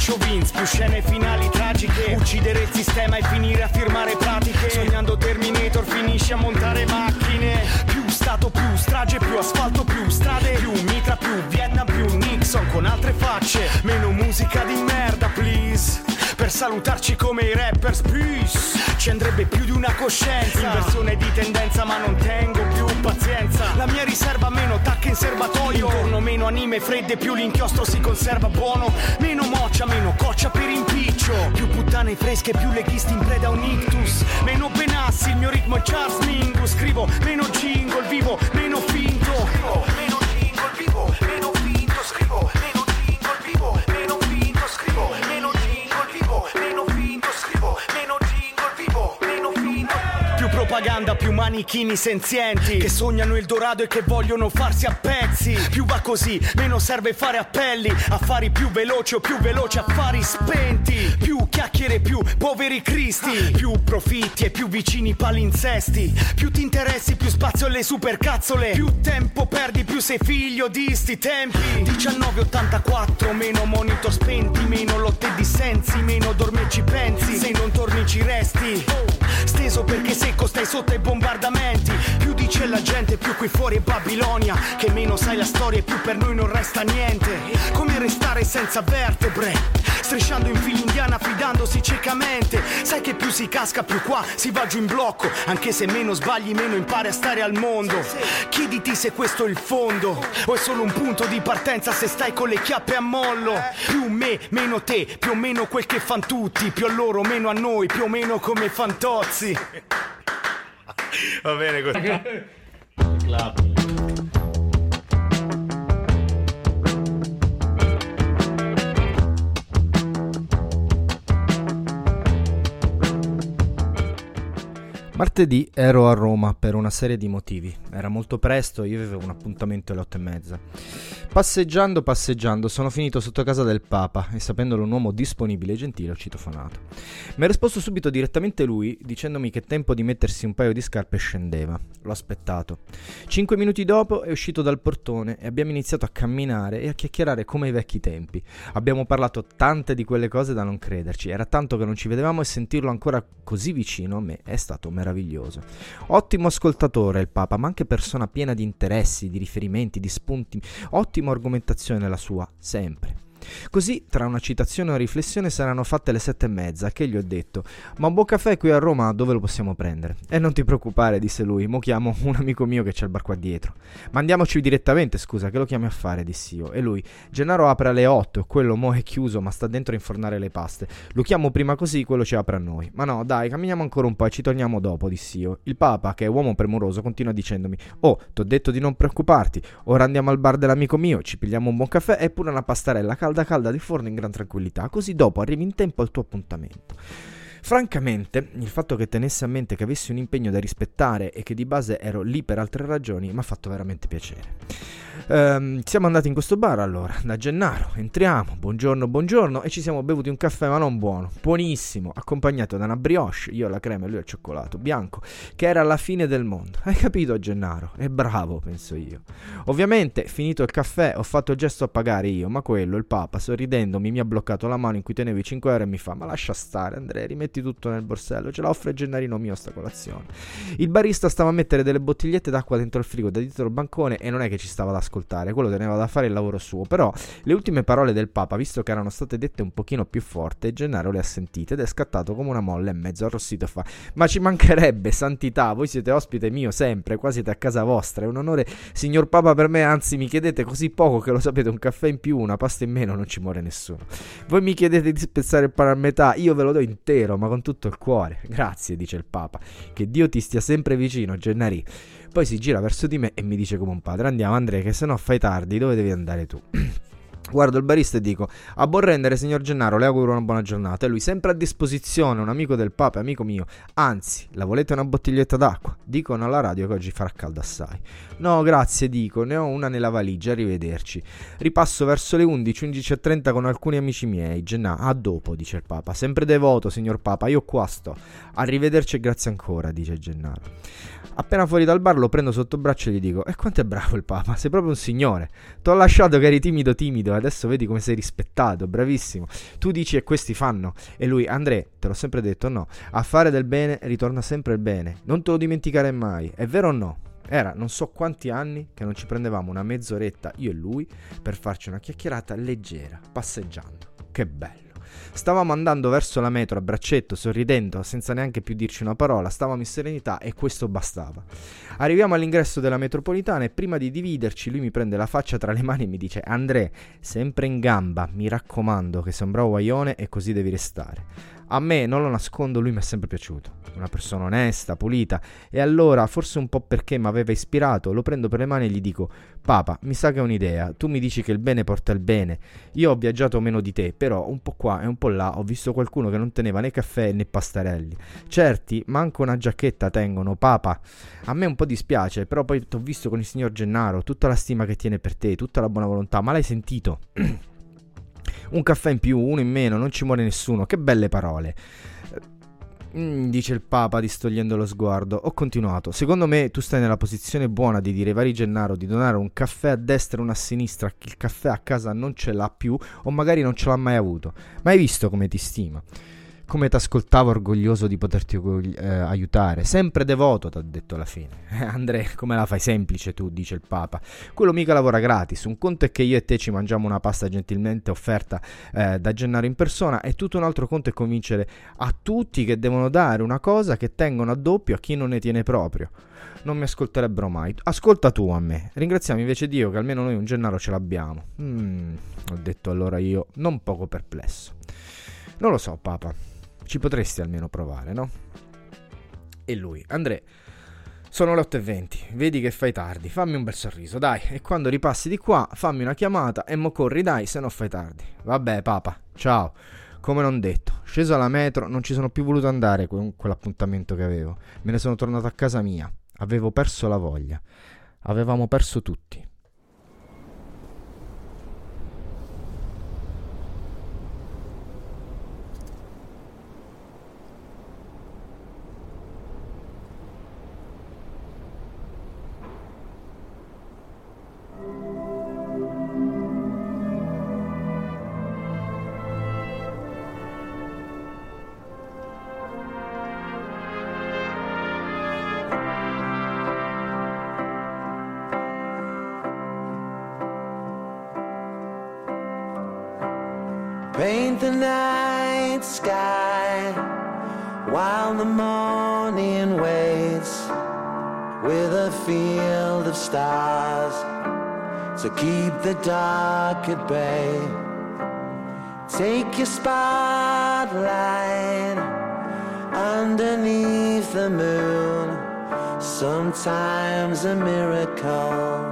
faccio Vince, più scene finali tragiche, uccidere il sistema e finire a firmare pratiche, sognando Terminator finisci a montare macchine, più stato, più strage, più asfalto, più strade, più mitra, più Vietnam, più Nixon con altre facce, meno musica di merda, please. Per salutarci come i rappers, peace. Ci andrebbe più di una coscienza. Inversione di tendenza, ma non tengo più pazienza. La mia riserva meno tacche in serbatoio. Intorno meno anime fredde, più l'inchiostro si conserva buono. Meno moccia, meno coccia per impiccio. Più puttane fresche, più leghisti in preda a un ictus. Meno benassi, il mio ritmo è Charles Mingus. Scrivo meno jingle vivo, meno finto. Meno jingle vivo, meno finto. Propaganda, più manichini senzienti che sognano il dorado e che vogliono farsi a pezzi. Più va così, meno serve fare appelli, affari più veloci o più veloci affari spenti. Più chiacchiere, più poveri cristi, più profitti e più vicini palinsesti. Più ti interessi, più spazio alle supercazzole. Più tempo perdi, più sei figlio di sti tempi. 1984, meno monitor spenti, meno lotte di sensi, meno dormi e ci pensi. Se non torni ci resti. Steso perché secco stai sotto ai bombardamenti. Più dice la gente, più qui fuori è Babilonia. Che meno sai la storia e più per noi non resta niente. Come restare senza vertebre. Strisciando in fila indiana, fidandosi ciecamente. Sai che più si casca, più qua si va giù in blocco. Anche se meno sbagli, meno impari a stare al mondo. Chiediti se questo è il fondo. O è solo un punto di partenza se stai con le chiappe a mollo. Più me, meno te, più o meno quel che fan tutti. Più a loro, meno a noi, più o meno come fantozzi. Va bene così. Martedì ero a Roma per una serie di motivi. Era molto presto, io avevo un appuntamento alle otto e mezza. Passeggiando, passeggiando, sono finito sotto casa del Papa e sapendolo un uomo disponibile e gentile ho citofonato. Mi ha risposto subito direttamente lui dicendomi che tempo di mettersi un paio di scarpe scendeva. L'ho aspettato. Cinque minuti dopo è uscito dal portone e abbiamo iniziato a camminare e a chiacchierare come ai vecchi tempi. Abbiamo parlato tante di quelle cose da non crederci. Era tanto che non ci vedevamo e sentirlo ancora così vicino a me è stato meraviglioso. Ottimo ascoltatore il Papa, ma anche persona piena di interessi, di riferimenti, di spunti. Ottima argomentazione la sua, sempre. Così, tra una citazione e una riflessione, saranno fatte le sette e mezza, che gli ho detto, ma un buon caffè qui a Roma dove lo possiamo prendere? E non ti preoccupare, disse lui, mo chiamo un amico mio che c'è il bar qua dietro. Ma andiamoci direttamente, scusa, che lo chiami a fare, dissi io. E lui, Gennaro apre alle 8, quello mo è chiuso, ma sta dentro a infornare le paste. Lo chiamo prima così, quello ci apre a noi. Ma no, dai, camminiamo ancora un po' e ci torniamo dopo, dissi io. Il Papa, che è uomo premuroso, continua dicendomi, oh, t'ho detto di non preoccuparti, ora andiamo al bar dell'amico mio, ci pigliamo un buon caffè e pure una pastarella calda calda di forno in gran tranquillità, così dopo arrivi in tempo al tuo appuntamento. Francamente, il fatto che tenesse a mente che avessi un impegno da rispettare e che di base ero lì per altre ragioni mi ha fatto veramente piacere. Ehm, siamo andati in questo bar allora, da Gennaro, entriamo, buongiorno, buongiorno, e ci siamo bevuti un caffè ma non buono, buonissimo, accompagnato da una brioche, io alla crema e lui al cioccolato, bianco, che era la fine del mondo. Hai capito Gennaro? È bravo, penso io. Ovviamente, finito il caffè, ho fatto il gesto a pagare io, ma quello, il papa, sorridendomi, mi ha bloccato la mano in cui tenevo i 5 euro e mi fa, ma lascia stare Andrea, rimetti tutto nel borsello, ce la offre Gennarino mio sta colazione. Il barista stava a mettere delle bottigliette d'acqua dentro il frigo da dietro il bancone e non è che ci stava ad ascoltare, quello teneva da fare il lavoro suo. Però le ultime parole del Papa, visto che erano state dette un pochino più forte, Gennaro le ha sentite ed è scattato come una molla e mezzo arrossito fa: Ma ci mancherebbe, santità, voi siete ospite mio sempre, qua siete a casa vostra. È un onore, signor Papa, per me, anzi mi chiedete così poco che lo sapete, un caffè in più, una pasta in meno, non ci muore nessuno. Voi mi chiedete di spezzare il pane a metà, io ve lo do intero, ma con tutto il cuore. Grazie, dice il Papa. Che Dio ti stia sempre vicino, Gennari. Poi si gira verso di me e mi dice come un padre: Andiamo, Andrea, che se no fai tardi, dove devi andare tu? *clears throat* Guardo il barista e dico: A buon rendere, signor Gennaro, le auguro una buona giornata. E lui, sempre a disposizione, un amico del Papa, amico mio. Anzi, la volete una bottiglietta d'acqua? Dicono alla radio che oggi farà caldo assai. No, grazie, dico, ne ho una nella valigia, arrivederci. Ripasso verso le 11, 11.30 con alcuni amici miei. Gennaro, a dopo, dice il Papa. Sempre devoto, signor Papa, io qua sto. Arrivederci e grazie ancora, dice Gennaro. Appena fuori dal bar lo prendo sotto braccio e gli dico: E quanto è bravo il Papa? Sei proprio un signore. T'ho lasciato che eri timido, timido, adesso vedi come sei rispettato, bravissimo. Tu dici e questi fanno. E lui, André, te l'ho sempre detto, no. A fare del bene ritorna sempre il bene. Non te lo dimenticare mai. È vero o no? Era non so quanti anni che non ci prendevamo una mezz'oretta, io e lui, per farci una chiacchierata leggera, passeggiando. Che bello. Stavamo andando verso la metro a braccetto, sorridendo, senza neanche più dirci una parola, stavamo in serenità e questo bastava. Arriviamo all'ingresso della metropolitana e prima di dividerci lui mi prende la faccia tra le mani e mi dice André, sempre in gamba, mi raccomando che sei un guaione e così devi restare. A me, non lo nascondo, lui mi è sempre piaciuto. Una persona onesta, pulita. E allora, forse un po' perché mi aveva ispirato, lo prendo per le mani e gli dico: Papa, mi sa che è un'idea. Tu mi dici che il bene porta il bene. Io ho viaggiato meno di te, però un po' qua e un po' là ho visto qualcuno che non teneva né caffè né pastarelli. Certi, manco una giacchetta tengono, Papa. A me un po' dispiace, però poi ti ho visto con il signor Gennaro, tutta la stima che tiene per te, tutta la buona volontà. Ma l'hai sentito? *clears throat* Un caffè in più, uno in meno, non ci muore nessuno. Che belle parole. Mm, dice il Papa distogliendo lo sguardo. Ho continuato. Secondo me tu stai nella posizione buona di dire vari Gennaro di donare un caffè a destra e uno a sinistra a chi il caffè a casa non ce l'ha più o magari non ce l'ha mai avuto. Ma hai visto come ti stima? Come ti ascoltavo orgoglioso di poterti eh, aiutare. Sempre devoto, ti ha detto alla fine. *laughs* Eh, Andrea, come la fai semplice tu, dice il Papa. Quello mica lavora gratis. Un conto è che io e te ci mangiamo una pasta gentilmente offerta eh, da Gennaro in persona e tutto un altro conto è convincere a tutti che devono dare una cosa che tengono a doppio a chi non ne tiene proprio. Non mi ascolterebbero mai. Ascolta tu a me. Ringraziamo invece Dio che almeno noi un Gennaro ce l'abbiamo. Mm, ho detto allora io, non poco perplesso. Non lo so, Papa. Ci potresti almeno provare, no? E lui, Andrea, sono le 8.20, vedi che fai tardi, fammi un bel sorriso, dai, e quando ripassi di qua fammi una chiamata e mo corri, dai, se no fai tardi. Vabbè, papa, ciao. Come non detto, sceso alla metro, non ci sono più voluto andare con quell'appuntamento che avevo. Me ne sono tornato a casa mia. Avevo perso la voglia. Avevamo perso tutti. Of stars to keep the dark at bay. Take your spotlight underneath the moon. Sometimes a miracle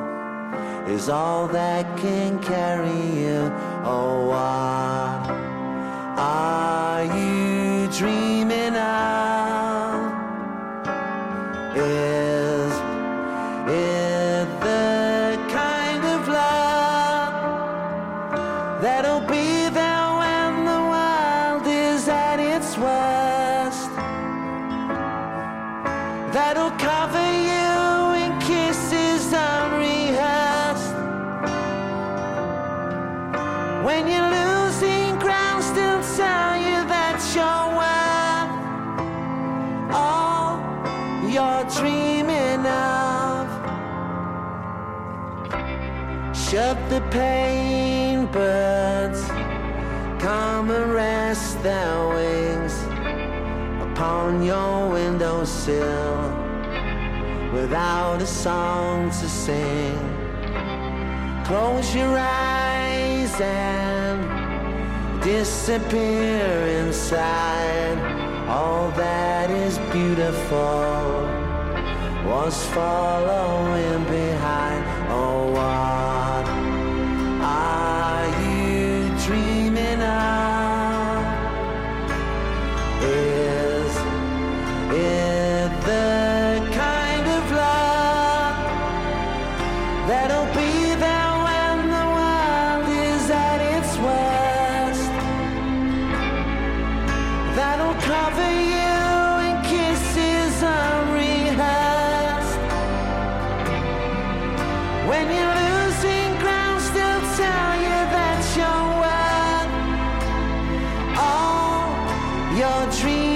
is all that can carry you. Oh, what are you dreaming of? The pain, birds. Come and rest their wings upon your windowsill without a song to sing. Close your eyes and disappear inside. All that is beautiful was following behind. dream.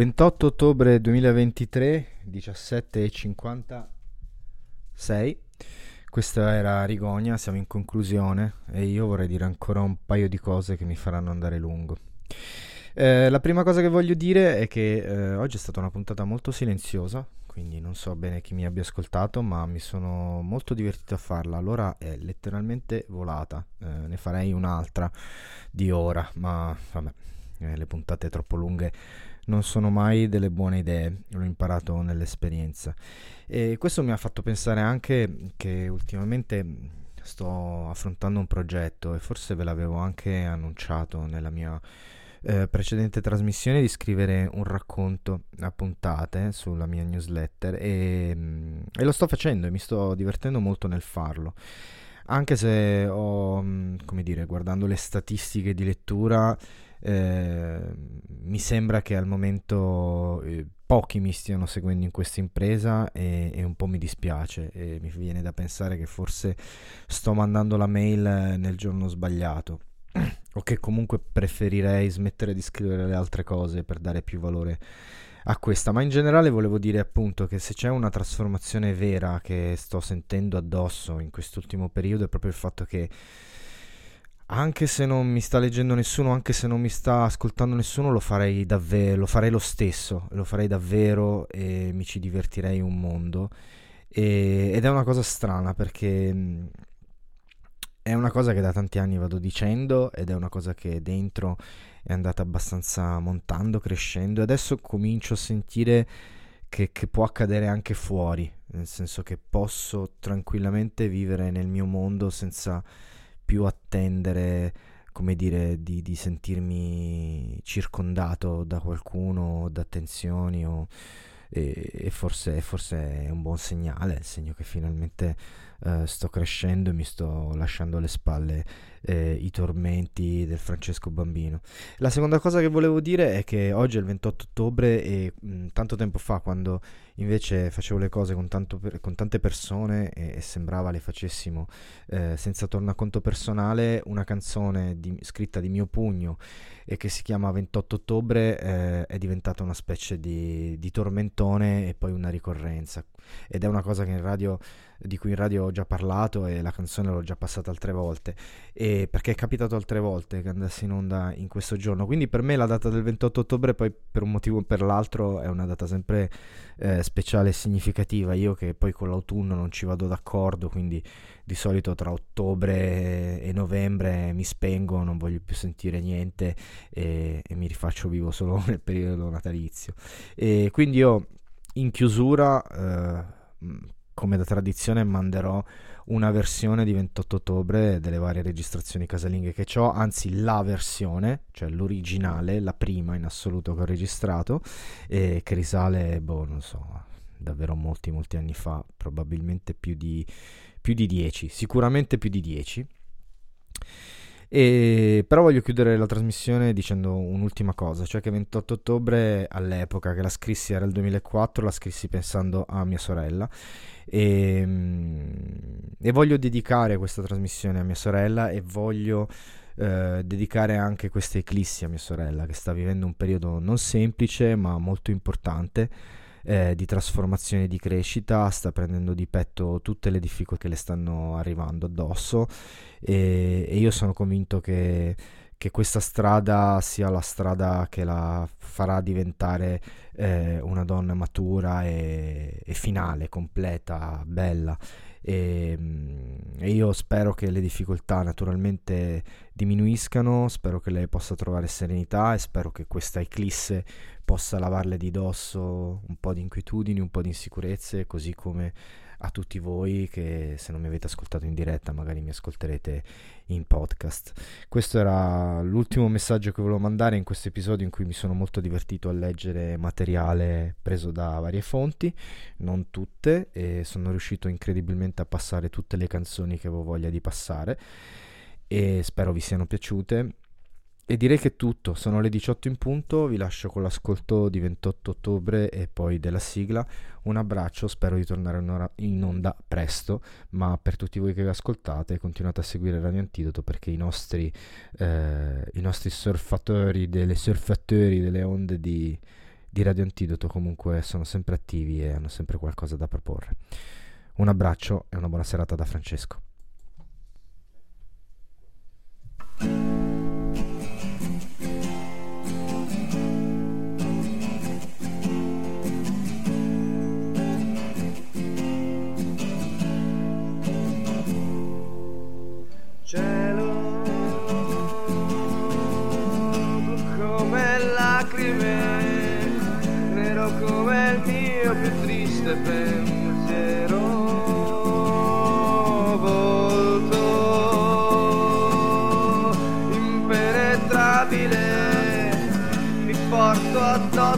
28 ottobre 2023, 17.56. Questa era Rigonia, siamo in conclusione e io vorrei dire ancora un paio di cose che mi faranno andare lungo. Eh, la prima cosa che voglio dire è che eh, oggi è stata una puntata molto silenziosa, quindi non so bene chi mi abbia ascoltato, ma mi sono molto divertito a farla. L'ora è letteralmente volata, eh, ne farei un'altra di ora, ma vabbè, eh, le puntate troppo lunghe non sono mai delle buone idee, l'ho imparato nell'esperienza. E questo mi ha fatto pensare anche che ultimamente sto affrontando un progetto e forse ve l'avevo anche annunciato nella mia eh, precedente trasmissione di scrivere un racconto a puntate sulla mia newsletter e, e lo sto facendo e mi sto divertendo molto nel farlo. Anche se ho, come dire, guardando le statistiche di lettura, eh, mi sembra che al momento eh, pochi mi stiano seguendo in questa impresa e, e un po' mi dispiace e mi viene da pensare che forse sto mandando la mail nel giorno sbagliato. *clears throat* O che comunque preferirei smettere di scrivere le altre cose per dare più valore a questa, ma in generale volevo dire appunto che se c'è una trasformazione vera che sto sentendo addosso in quest'ultimo periodo è proprio il fatto che anche se non mi sta leggendo nessuno, anche se non mi sta ascoltando nessuno, lo farei davvero, lo farei lo stesso, lo farei davvero e mi ci divertirei un mondo. E, ed è una cosa strana perché mh, è una cosa che da tanti anni vado dicendo ed è una cosa che dentro è andata abbastanza montando, crescendo e adesso comincio a sentire che, che può accadere anche fuori, nel senso che posso tranquillamente vivere nel mio mondo senza più attendere, come dire, di, di sentirmi circondato da qualcuno, da attenzioni o, e, e forse, forse, è un buon segnale, il segno che finalmente uh, sto crescendo e mi sto lasciando alle spalle eh, i tormenti del Francesco Bambino. La seconda cosa che volevo dire è che oggi è il 28 ottobre e mh, tanto tempo fa, quando invece facevo le cose con, per, con tante persone e, e, sembrava le facessimo eh, senza tornaconto personale, una canzone di, scritta di mio pugno e che si chiama 28 ottobre eh, è diventata una specie di, di tormentone e poi una ricorrenza ed è una cosa radio di cui in radio ho già parlato e la canzone l'ho già passata altre volte, e perché è capitato altre volte che andassi in onda in questo giorno. Quindi per me la data del 28 ottobre, poi per un motivo o per l'altro, è una data sempre eh, speciale e significativa. Io che poi con l'autunno non ci vado d'accordo, quindi di solito tra ottobre e novembre mi spengo, non voglio più sentire niente e, e mi rifaccio vivo solo *laughs* nel periodo natalizio. E quindi io in chiusura... Eh, come da tradizione manderò una versione di 28 ottobre delle varie registrazioni casalinghe che ho, anzi la versione, cioè l'originale, la prima in assoluto che ho registrato, e che risale, boh, non so, davvero molti, molti anni fa, probabilmente più di, più di 10, sicuramente più di 10. E, però voglio chiudere la trasmissione dicendo un'ultima cosa, cioè che 28 ottobre all'epoca che la scrissi era il 2004, la scrissi pensando a mia sorella. E, ehm, e voglio dedicare questa trasmissione a mia sorella e voglio eh, dedicare anche questa eclissi a mia sorella che sta vivendo un periodo non semplice ma molto importante eh, di trasformazione di crescita, sta prendendo di petto tutte le difficoltà che le stanno arrivando addosso e, e io sono convinto che, che, questa strada sia la strada che la farà diventare eh, una donna matura e, e finale, completa, bella. E, e, io spero che le difficoltà naturalmente diminuiscano, spero che lei possa trovare serenità e spero che questa eclisse possa lavarle di dosso un po' di inquietudini, un po' di insicurezze, così come a tutti voi che se non mi avete ascoltato in diretta magari mi ascolterete in podcast. Questo era l'ultimo messaggio che volevo mandare in questo episodio in cui mi sono molto divertito a leggere materiale preso da varie fonti, non tutte, e sono riuscito incredibilmente a passare tutte le canzoni che avevo voglia di passare e spero vi siano piaciute e direi che è tutto, sono le 18 in punto, vi lascio con l'ascolto di 28 ottobre e poi della sigla. Un abbraccio, spero di tornare in onda presto, ma per tutti voi che vi ascoltate continuate a seguire Radio Antidoto perché i nostri, eh, i nostri surfatori, delle surfatori delle onde di, di Radio Antidoto comunque sono sempre attivi e hanno sempre qualcosa da proporre. Un abbraccio e una buona serata da Francesco.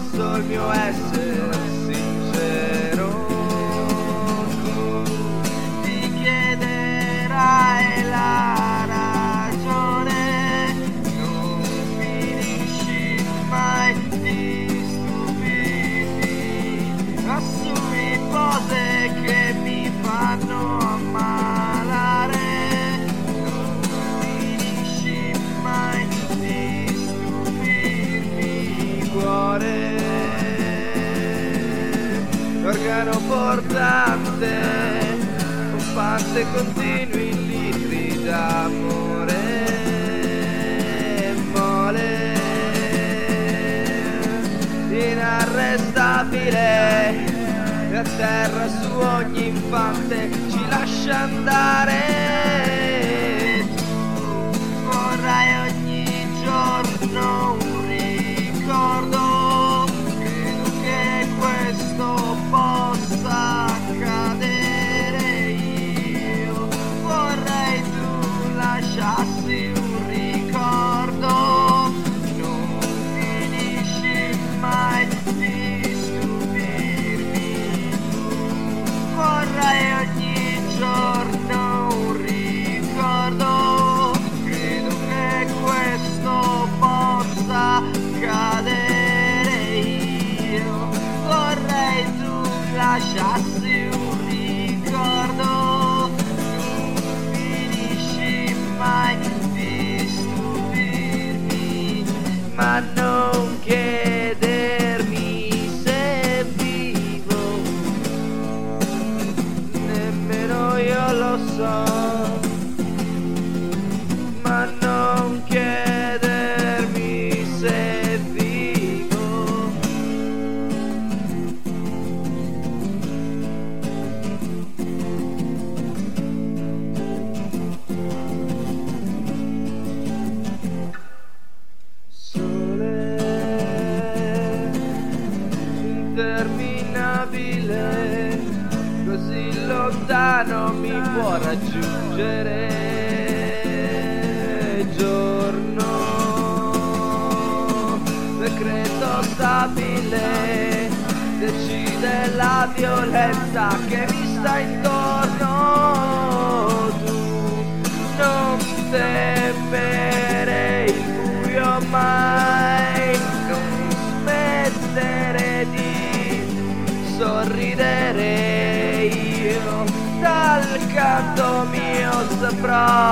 Addosso il mio essere aeroportante, pompante continui litri d'amore. Mole, inarrestabile, e a terra su ogni infante ci lascia andare.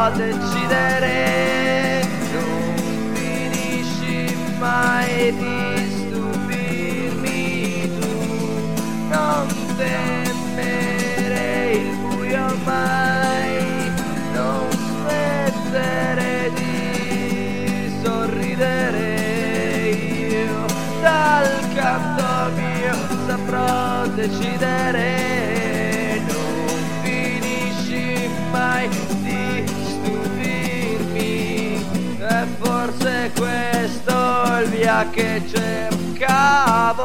Decidere non finisci mai di stupirmi tu. Non temere il buio mai non smettere di sorridere. Io dal canto mio saprò decidere che cercavo.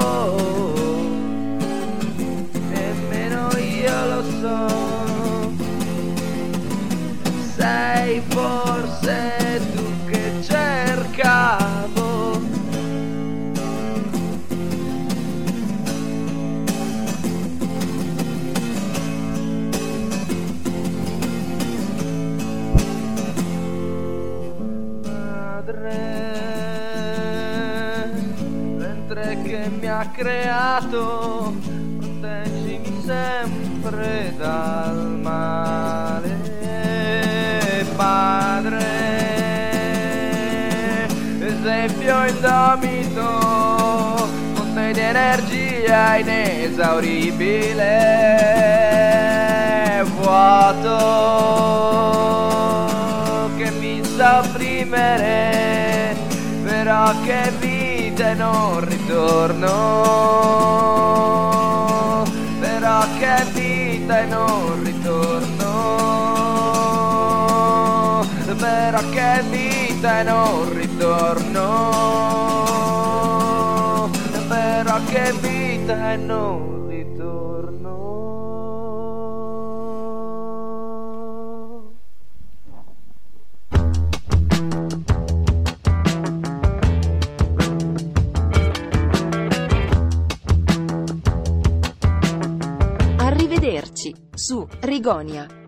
Nemmeno io lo so. Sei forse creato, proteggimi sempre dal male. Padre, esempio indomito, fonte di energia inesauribile, vuoto che mi sa opprimere, però che vita e non ritorno, però che vita e non ritorno, però che vita e non ritorno, però che vita e non ritorno. Su Rigonia